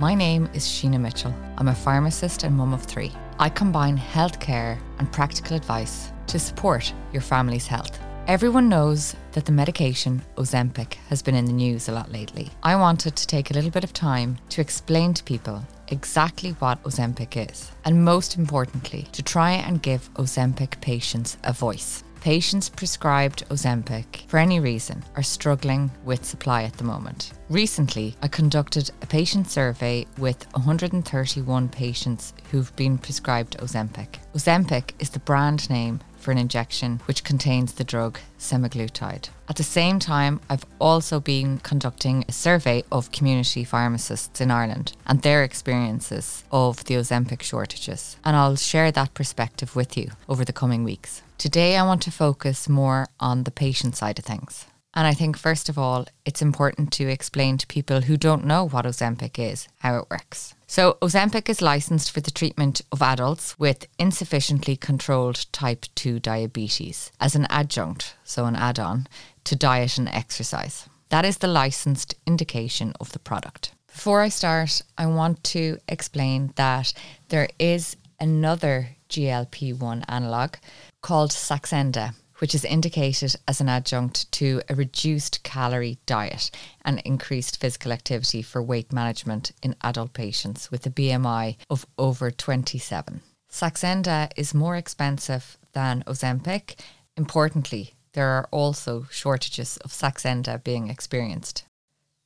My name is Sheena Mitchell. I'm a pharmacist and mum of three. I combine healthcare and practical advice to support your family's health. Everyone knows that the medication Ozempic has been in the news a lot lately. I wanted to take a little bit of time to explain to people exactly what Ozempic is, and most importantly, to try and give Ozempic patients a voice. Patients prescribed Ozempic for any reason are struggling with supply at the moment. Recently, I conducted a patient survey with 131 patients who've been prescribed Ozempic. Ozempic is the brand name for an injection which contains the drug semaglutide. At the same time, I've also been conducting a survey of community pharmacists in Ireland and their experiences of the Ozempic shortages, and I'll share that perspective with you over the coming weeks. Today, I want to focus more on the patient side of things. And I think, first of all, it's important to explain to people who don't know what Ozempic is how it works. So, Ozempic is licensed for the treatment of adults with insufficiently controlled type 2 diabetes as an adjunct, so an add on, to diet and exercise. That is the licensed indication of the product. Before I start, I want to explain that there is another GLP 1 analogue called Saxenda, which is indicated as an adjunct to a reduced calorie diet and increased physical activity for weight management in adult patients with a BMI of over 27. Saxenda is more expensive than Ozempic. Importantly, there are also shortages of Saxenda being experienced.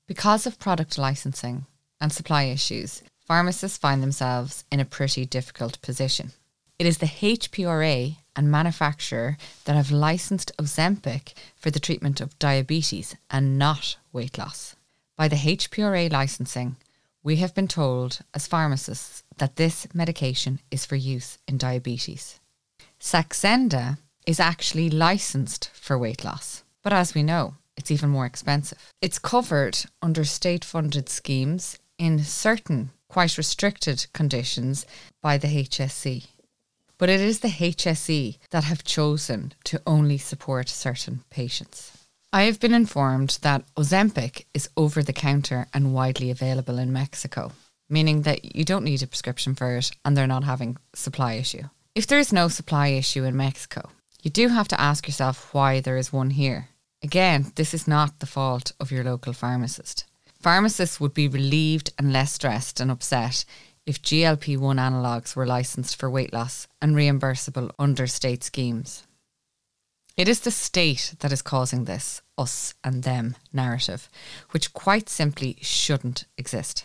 Because of product licensing and supply issues, pharmacists find themselves in a pretty difficult position. It is the HPRA and manufacturer that have licensed Ozempic for the treatment of diabetes and not weight loss. By the HPRA licensing, we have been told as pharmacists that this medication is for use in diabetes. Saxenda is actually licensed for weight loss, but as we know, it's even more expensive. It's covered under state funded schemes in certain quite restricted conditions by the HSE but it is the HSE that have chosen to only support certain patients. I have been informed that Ozempic is over the counter and widely available in Mexico, meaning that you don't need a prescription for it and they're not having supply issue. If there is no supply issue in Mexico, you do have to ask yourself why there is one here. Again, this is not the fault of your local pharmacist. Pharmacists would be relieved and less stressed and upset if GLP 1 analogues were licensed for weight loss and reimbursable under state schemes. It is the state that is causing this us and them narrative, which quite simply shouldn't exist.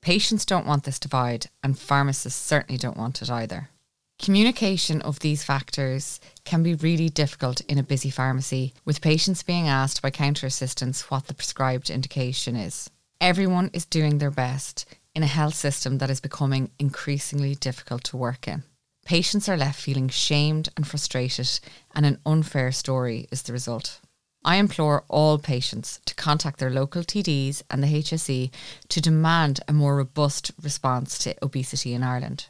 Patients don't want this divide, and pharmacists certainly don't want it either. Communication of these factors can be really difficult in a busy pharmacy, with patients being asked by counter assistants what the prescribed indication is. Everyone is doing their best in a health system that is becoming increasingly difficult to work in. Patients are left feeling shamed and frustrated, and an unfair story is the result. I implore all patients to contact their local TDs and the HSE to demand a more robust response to obesity in Ireland.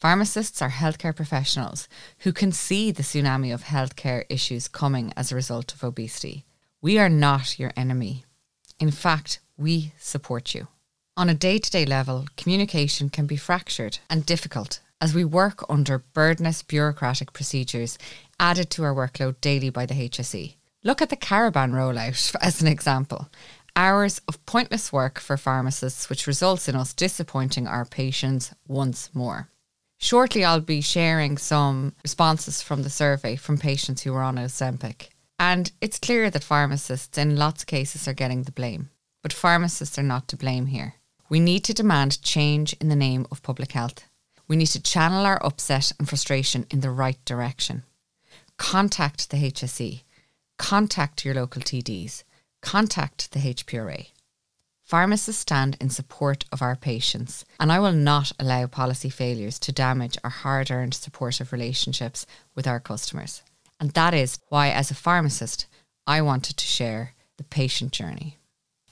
Pharmacists are healthcare professionals who can see the tsunami of healthcare issues coming as a result of obesity. We are not your enemy. In fact, we support you. On a day to day level, communication can be fractured and difficult as we work under burdenous bureaucratic procedures added to our workload daily by the HSE. Look at the caravan rollout as an example. Hours of pointless work for pharmacists, which results in us disappointing our patients once more. Shortly, I'll be sharing some responses from the survey from patients who were on Ozempic. And it's clear that pharmacists, in lots of cases, are getting the blame. But pharmacists are not to blame here. We need to demand change in the name of public health. We need to channel our upset and frustration in the right direction. Contact the HSE, contact your local TDs, contact the HPRA. Pharmacists stand in support of our patients, and I will not allow policy failures to damage our hard earned supportive relationships with our customers. And that is why, as a pharmacist, I wanted to share the patient journey.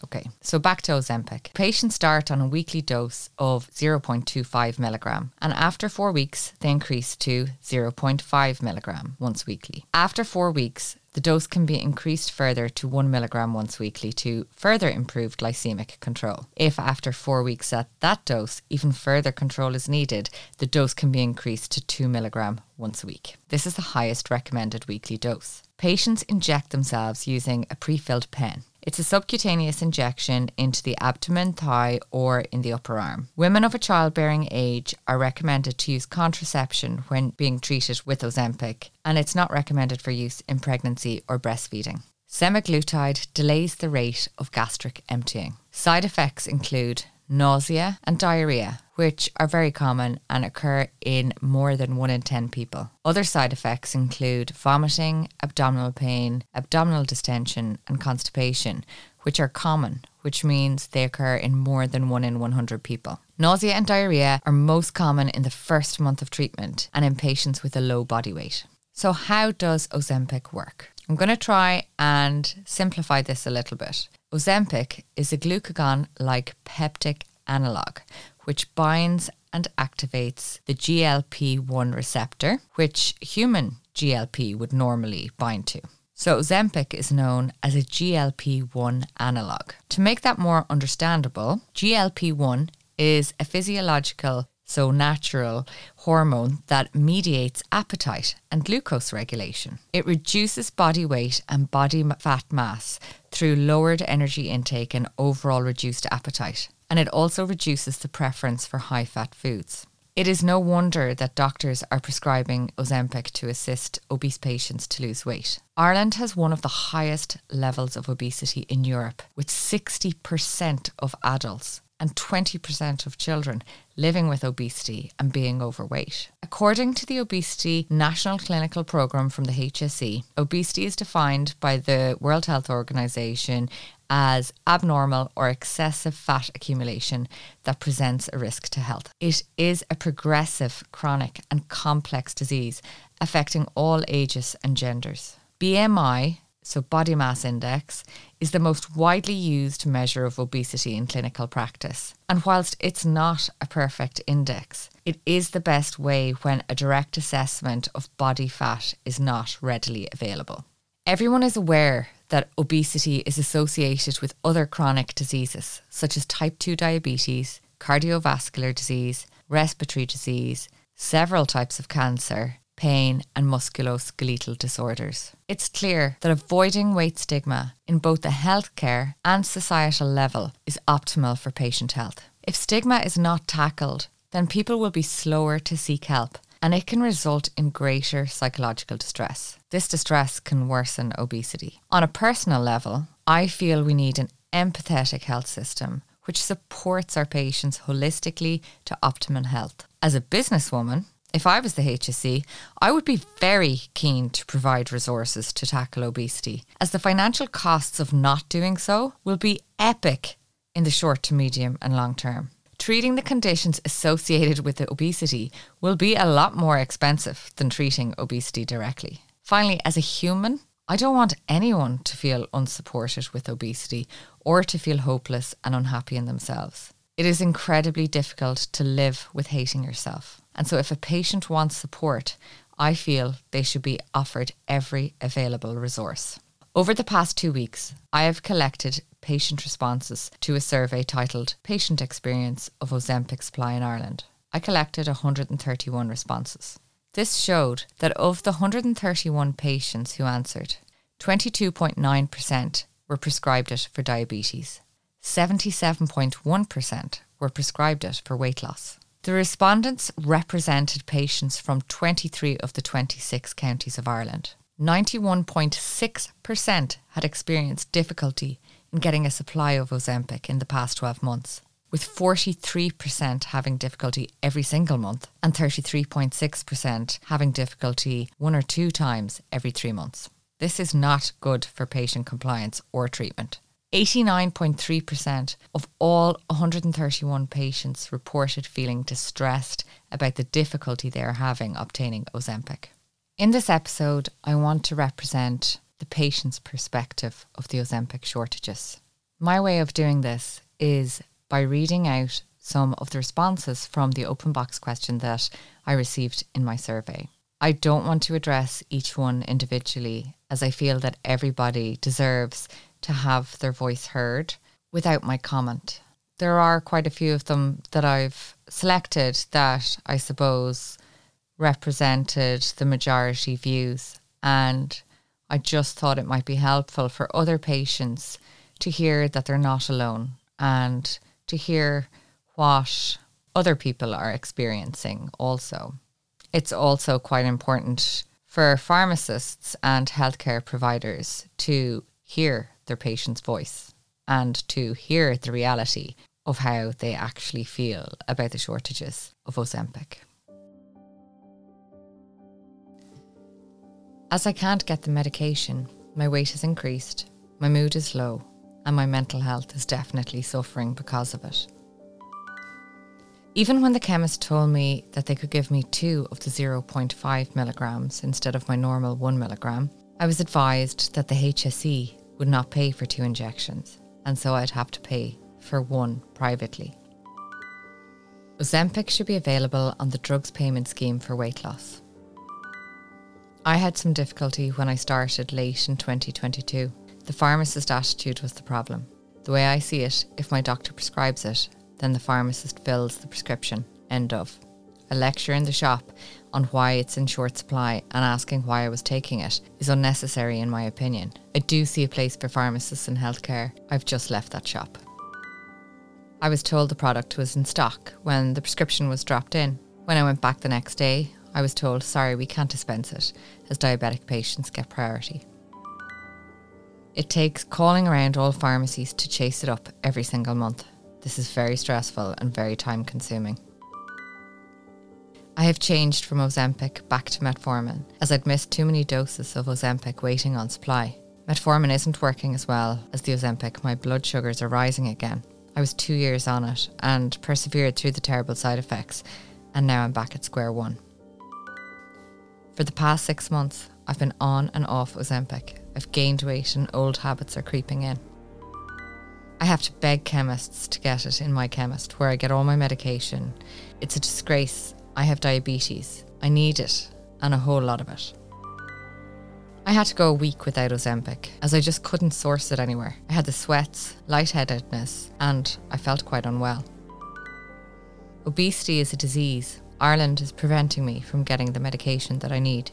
Okay, so back to Ozempic. Patients start on a weekly dose of 0.25 milligram, and after four weeks, they increase to 0.5 milligram once weekly. After four weeks, the dose can be increased further to 1 milligram once weekly to further improve glycemic control. If after four weeks at that dose, even further control is needed, the dose can be increased to 2 milligram once a week. This is the highest recommended weekly dose. Patients inject themselves using a pre filled pen. It's a subcutaneous injection into the abdomen, thigh, or in the upper arm. Women of a childbearing age are recommended to use contraception when being treated with Ozempic, and it's not recommended for use in pregnancy or breastfeeding. Semaglutide delays the rate of gastric emptying. Side effects include nausea and diarrhea, which are very common and occur in more than 1 in 10 people. Other side effects include vomiting, abdominal pain, abdominal distension, and constipation, which are common, which means they occur in more than 1 in 100 people. Nausea and diarrhea are most common in the first month of treatment and in patients with a low body weight. So, how does Ozempic work? I'm going to try and simplify this a little bit. Ozempic is a glucagon like peptide analog, which binds and activates the GLP 1 receptor, which human GLP would normally bind to. So, Ozempic is known as a GLP 1 analog. To make that more understandable, GLP 1 is a physiological so natural hormone that mediates appetite and glucose regulation. It reduces body weight and body fat mass through lowered energy intake and overall reduced appetite. And it also reduces the preference for high fat foods. It is no wonder that doctors are prescribing Ozempic to assist obese patients to lose weight. Ireland has one of the highest levels of obesity in Europe, with 60% of adults and 20% of children living with obesity and being overweight. According to the Obesity National Clinical Programme from the HSE, obesity is defined by the World Health Organization as abnormal or excessive fat accumulation that presents a risk to health. It is a progressive, chronic, and complex disease affecting all ages and genders. BMI so body mass index, is the most widely used measure of obesity in clinical practice. And whilst it's not a perfect index, it is the best way when a direct assessment of body fat is not readily available. Everyone is aware that obesity is associated with other chronic diseases such as type 2 diabetes, cardiovascular disease, respiratory disease, several types of cancer, pain, and musculoskeletal disorders. It's clear that avoiding weight stigma in both the healthcare and societal level is optimal for patient health. If stigma is not tackled, then people will be slower to seek help and it can result in greater psychological distress. This distress can worsen obesity. On a personal level, I feel we need an empathetic health system which supports our patients holistically to optimum health. As a businesswoman, if I was the HSE, I would be very keen to provide resources to tackle obesity, as the financial costs of not doing so will be epic in the short to medium and long term. Treating the conditions associated with obesity will be a lot more expensive than treating obesity directly. Finally, as a human, I don't want anyone to feel unsupported with obesity or to feel hopeless and unhappy in themselves. It is incredibly difficult to live with hating yourself. And so, if a patient wants support, I feel they should be offered every available resource. Over the past two weeks, I have collected patient responses to a survey titled Patient Experience of Ozempic Supply in Ireland. I collected 131 responses. This showed that of the 131 patients who answered, 22.9% were prescribed it for diabetes, 77.1% were prescribed it for weight loss. The respondents represented patients from 23 of the 26 counties of Ireland. 91.6% had experienced difficulty in getting a supply of Ozempic in the past 12 months, with 43% having difficulty every single month and 33.6% having difficulty one or two times every three months. This is not good for patient compliance or treatment. 89.3% of all 131 patients reported feeling distressed about the difficulty they are having obtaining Ozempic. In this episode, I want to represent the patient's perspective of the Ozempic shortages. My way of doing this is by reading out some of the responses from the open box question that I received in my survey. I don't want to address each one individually, as I feel that everybody deserves to have their voice heard without my comment. There are quite a few of them that I've selected that I suppose represented the majority views, and I just thought it might be helpful for other patients to hear that they're not alone and to hear what other people are experiencing also. It's also quite important for pharmacists and healthcare providers to hear their patient's voice and to hear the reality of how they actually feel about the shortages of Ozempic. As I can't get the medication, my weight has increased, my mood is low, and my mental health is definitely suffering because of it. Even when the chemist told me that they could give me two of the 0.5 milligrams instead of my normal 1 milligram, I was advised that the HSE would not pay for two injections, and so I'd have to pay for one privately. Ozempic should be available on the drugs payment scheme for weight loss. I had some difficulty when I started late in 2022. The pharmacist attitude was the problem. The way I see it, if my doctor prescribes it, then the pharmacist fills the prescription. End of. A lecture in the shop on why it's in short supply and asking why I was taking it is unnecessary, in my opinion. I do see a place for pharmacists in healthcare. I've just left that shop. I was told the product was in stock when the prescription was dropped in. When I went back the next day, I was told, sorry, we can't dispense it, as diabetic patients get priority. It takes calling around all pharmacies to chase it up every single month. This is very stressful and very time consuming. I have changed from Ozempic back to metformin as I'd missed too many doses of Ozempic waiting on supply. Metformin isn't working as well as the Ozempic. My blood sugars are rising again. I was two years on it and persevered through the terrible side effects, and now I'm back at square one. For the past six months, I've been on and off Ozempic. I've gained weight and old habits are creeping in. I have to beg chemists to get it in my chemist where I get all my medication. It's a disgrace. I have diabetes. I need it, and a whole lot of it. I had to go a week without Ozempic as I just couldn't source it anywhere. I had the sweats, lightheadedness, and I felt quite unwell. Obesity is a disease. Ireland is preventing me from getting the medication that I need.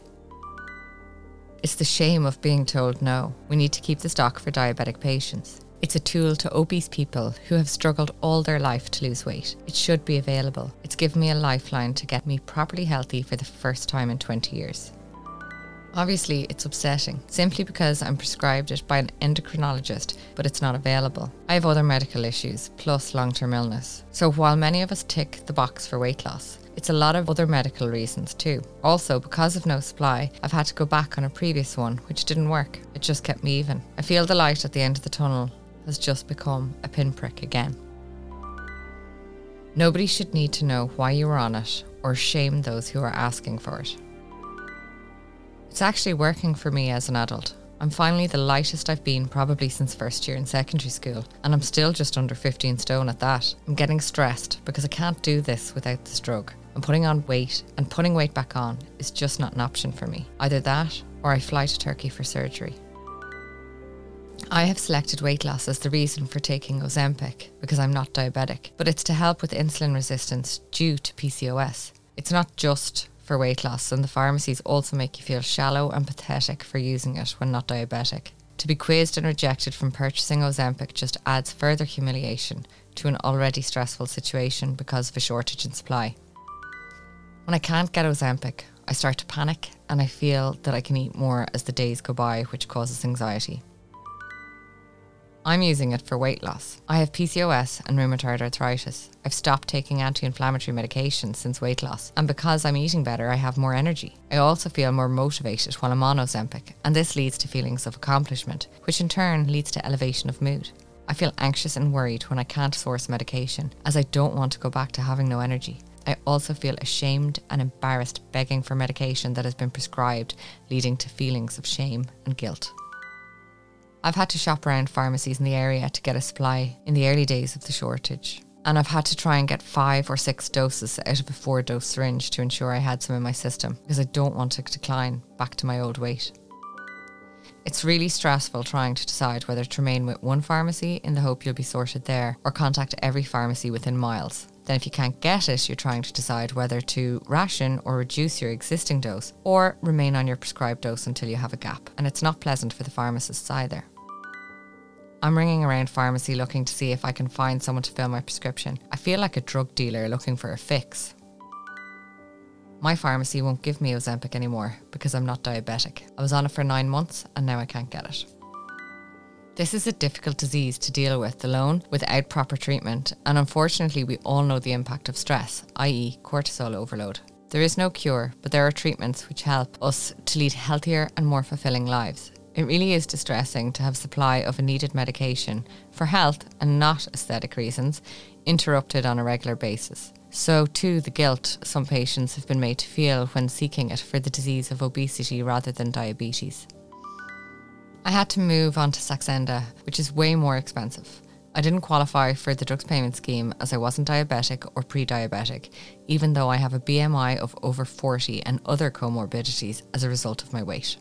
It's the shame of being told no. We need to keep the stock for diabetic patients. It's a tool to obese people who have struggled all their life to lose weight. It should be available. It's given me a lifeline to get me properly healthy for the first time in 20 years. Obviously, it's upsetting simply because I'm prescribed it by an endocrinologist, but it's not available. I have other medical issues, plus long term illness. So while many of us tick the box for weight loss, it's a lot of other medical reasons too. Also, because of no supply, I've had to go back on a previous one, which didn't work. It just kept me even. I feel the light at the end of the tunnel has just become a pinprick again. Nobody should need to know why you are on it or shame those who are asking for it. It's actually working for me as an adult. I'm finally the lightest I've been probably since first year in secondary school, and I'm still just under 15 stone at that. I'm getting stressed because I can't do this without this drug. I'm putting on weight, and putting weight back on is just not an option for me. Either that, or I fly to Turkey for surgery. I have selected weight loss as the reason for taking Ozempic because I'm not diabetic, but it's to help with insulin resistance due to PCOS. It's not just for weight loss, and the pharmacies also make you feel shallow and pathetic for using it when not diabetic. To be quizzed and rejected from purchasing Ozempic just adds further humiliation to an already stressful situation because of a shortage in supply. When I can't get Ozempic, I start to panic and I feel that I can eat more as the days go by, which causes anxiety. I'm using it for weight loss. I have PCOS and rheumatoid arthritis. I've stopped taking anti inflammatory medications since weight loss, and because I'm eating better, I have more energy. I also feel more motivated while I'm on Ozempic, and this leads to feelings of accomplishment, which in turn leads to elevation of mood. I feel anxious and worried when I can't source medication, as I don't want to go back to having no energy. I also feel ashamed and embarrassed begging for medication that has been prescribed, leading to feelings of shame and guilt. I've had to shop around pharmacies in the area to get a supply in the early days of the shortage. and I've had to try and get five or six doses out of a four dose syringe to ensure I had some in my system because I don't want to decline back to my old weight. It's really stressful trying to decide whether to remain with one pharmacy in the hope you'll be sorted there or contact every pharmacy within miles. Then, if you can't get it, you're trying to decide whether to ration or reduce your existing dose or remain on your prescribed dose until you have a gap. And it's not pleasant for the pharmacists either. I'm ringing around pharmacy looking to see if I can find someone to fill my prescription. I feel like a drug dealer looking for a fix. My pharmacy won't give me Ozempic anymore because I'm not diabetic. I was on it for nine months and now I can't get it. This is a difficult disease to deal with alone without proper treatment, and unfortunately, we all know the impact of stress, i.e., cortisol overload. There is no cure, but there are treatments which help us to lead healthier and more fulfilling lives. It really is distressing to have supply of a needed medication for health and not aesthetic reasons interrupted on a regular basis. So, too, the guilt some patients have been made to feel when seeking it for the disease of obesity rather than diabetes. I had to move on to Saxenda, which is way more expensive. I didn't qualify for the drugs payment scheme as I wasn't diabetic or pre diabetic, even though I have a BMI of over 40 and other comorbidities as a result of my weight.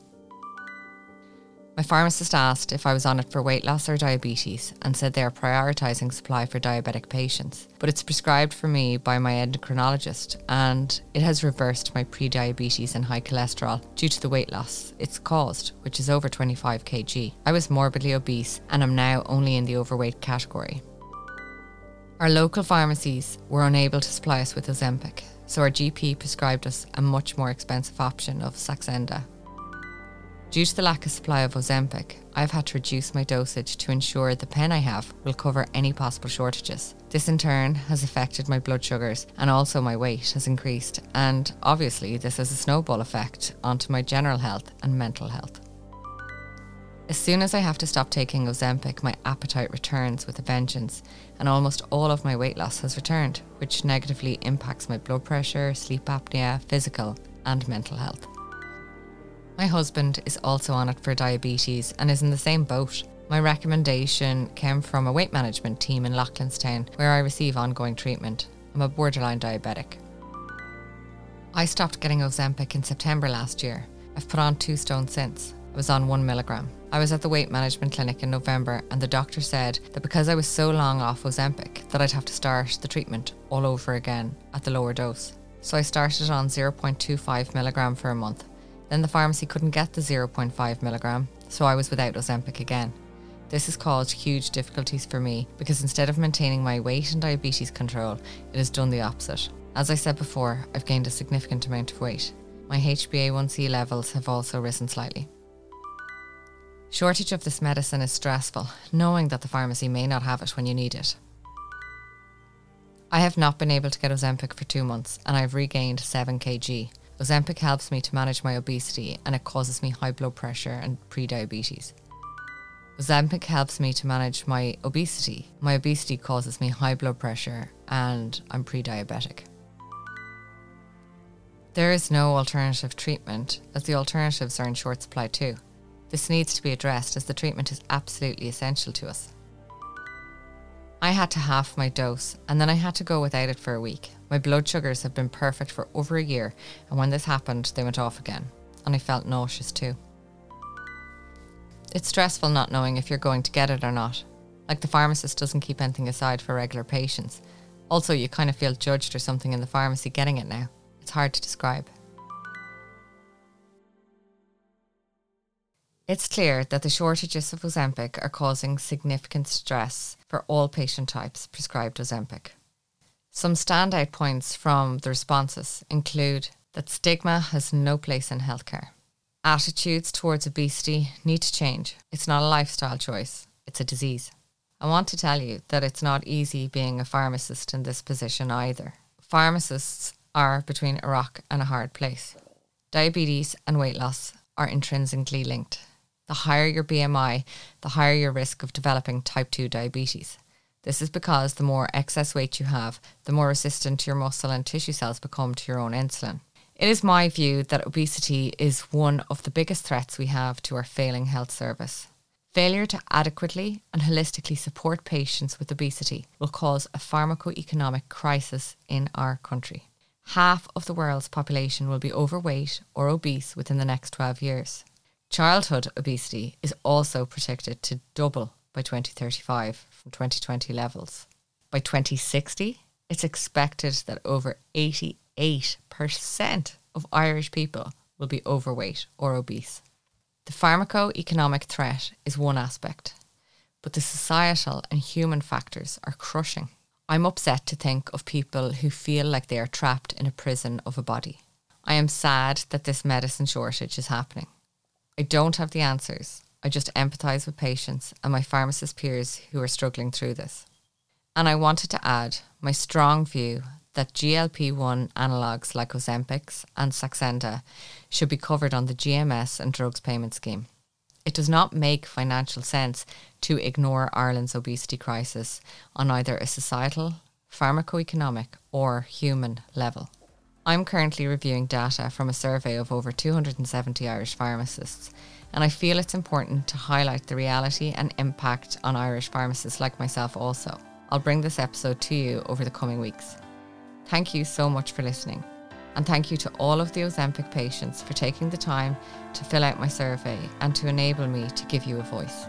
My pharmacist asked if I was on it for weight loss or diabetes and said they are prioritising supply for diabetic patients. But it's prescribed for me by my endocrinologist and it has reversed my pre-diabetes and high cholesterol due to the weight loss it's caused, which is over 25 kg. I was morbidly obese and am now only in the overweight category. Our local pharmacies were unable to supply us with Ozempic, so our GP prescribed us a much more expensive option of Saxenda Due to the lack of supply of Ozempic, I've had to reduce my dosage to ensure the pen I have will cover any possible shortages. This in turn has affected my blood sugars and also my weight has increased, and obviously, this has a snowball effect onto my general health and mental health. As soon as I have to stop taking Ozempic, my appetite returns with a vengeance, and almost all of my weight loss has returned, which negatively impacts my blood pressure, sleep apnea, physical, and mental health. My husband is also on it for diabetes and is in the same boat. My recommendation came from a weight management team in Loughlinstown where I receive ongoing treatment. I'm a borderline diabetic. I stopped getting Ozempic in September last year. I've put on two stone since. I was on one milligram. I was at the weight management clinic in November and the doctor said that because I was so long off Ozempic that I'd have to start the treatment all over again at the lower dose. So I started on 0.25 milligram for a month then the pharmacy couldn't get the 0.5 milligram, so I was without Ozempic again. This has caused huge difficulties for me because instead of maintaining my weight and diabetes control, it has done the opposite. As I said before, I've gained a significant amount of weight. My HbA1c levels have also risen slightly. Shortage of this medicine is stressful, knowing that the pharmacy may not have it when you need it. I have not been able to get Ozempic for two months and I've regained 7 kg. Ozempic helps me to manage my obesity and it causes me high blood pressure and pre-diabetes. Ozempic helps me to manage my obesity. My obesity causes me high blood pressure and I'm pre-diabetic. There is no alternative treatment as the alternatives are in short supply too. This needs to be addressed as the treatment is absolutely essential to us. I had to half my dose and then I had to go without it for a week. My blood sugars have been perfect for over a year, and when this happened, they went off again, and I felt nauseous too. It's stressful not knowing if you're going to get it or not. Like the pharmacist doesn't keep anything aside for regular patients. Also, you kind of feel judged or something in the pharmacy getting it now. It's hard to describe. It's clear that the shortages of Ozempic are causing significant stress for all patient types prescribed Ozempic. Some standout points from the responses include that stigma has no place in healthcare. Attitudes towards obesity need to change. It's not a lifestyle choice, it's a disease. I want to tell you that it's not easy being a pharmacist in this position either. Pharmacists are between a rock and a hard place. Diabetes and weight loss are intrinsically linked. The higher your BMI, the higher your risk of developing type 2 diabetes. This is because the more excess weight you have, the more resistant your muscle and tissue cells become to your own insulin. It is my view that obesity is one of the biggest threats we have to our failing health service. Failure to adequately and holistically support patients with obesity will cause a pharmacoeconomic crisis in our country. Half of the world's population will be overweight or obese within the next 12 years. Childhood obesity is also predicted to double by 2035 from 2020 levels. By 2060, it's expected that over 88% of Irish people will be overweight or obese. The pharmacoeconomic threat is one aspect, but the societal and human factors are crushing. I'm upset to think of people who feel like they are trapped in a prison of a body. I am sad that this medicine shortage is happening. I don't have the answers. I just empathise with patients and my pharmacist peers who are struggling through this. And I wanted to add my strong view that GLP 1 analogues like Ozempic and Saxenda should be covered on the GMS and drugs payment scheme. It does not make financial sense to ignore Ireland's obesity crisis on either a societal, pharmacoeconomic, or human level. I'm currently reviewing data from a survey of over 270 Irish pharmacists, and I feel it's important to highlight the reality and impact on Irish pharmacists like myself also. I'll bring this episode to you over the coming weeks. Thank you so much for listening. And thank you to all of the Ozempic patients for taking the time to fill out my survey and to enable me to give you a voice.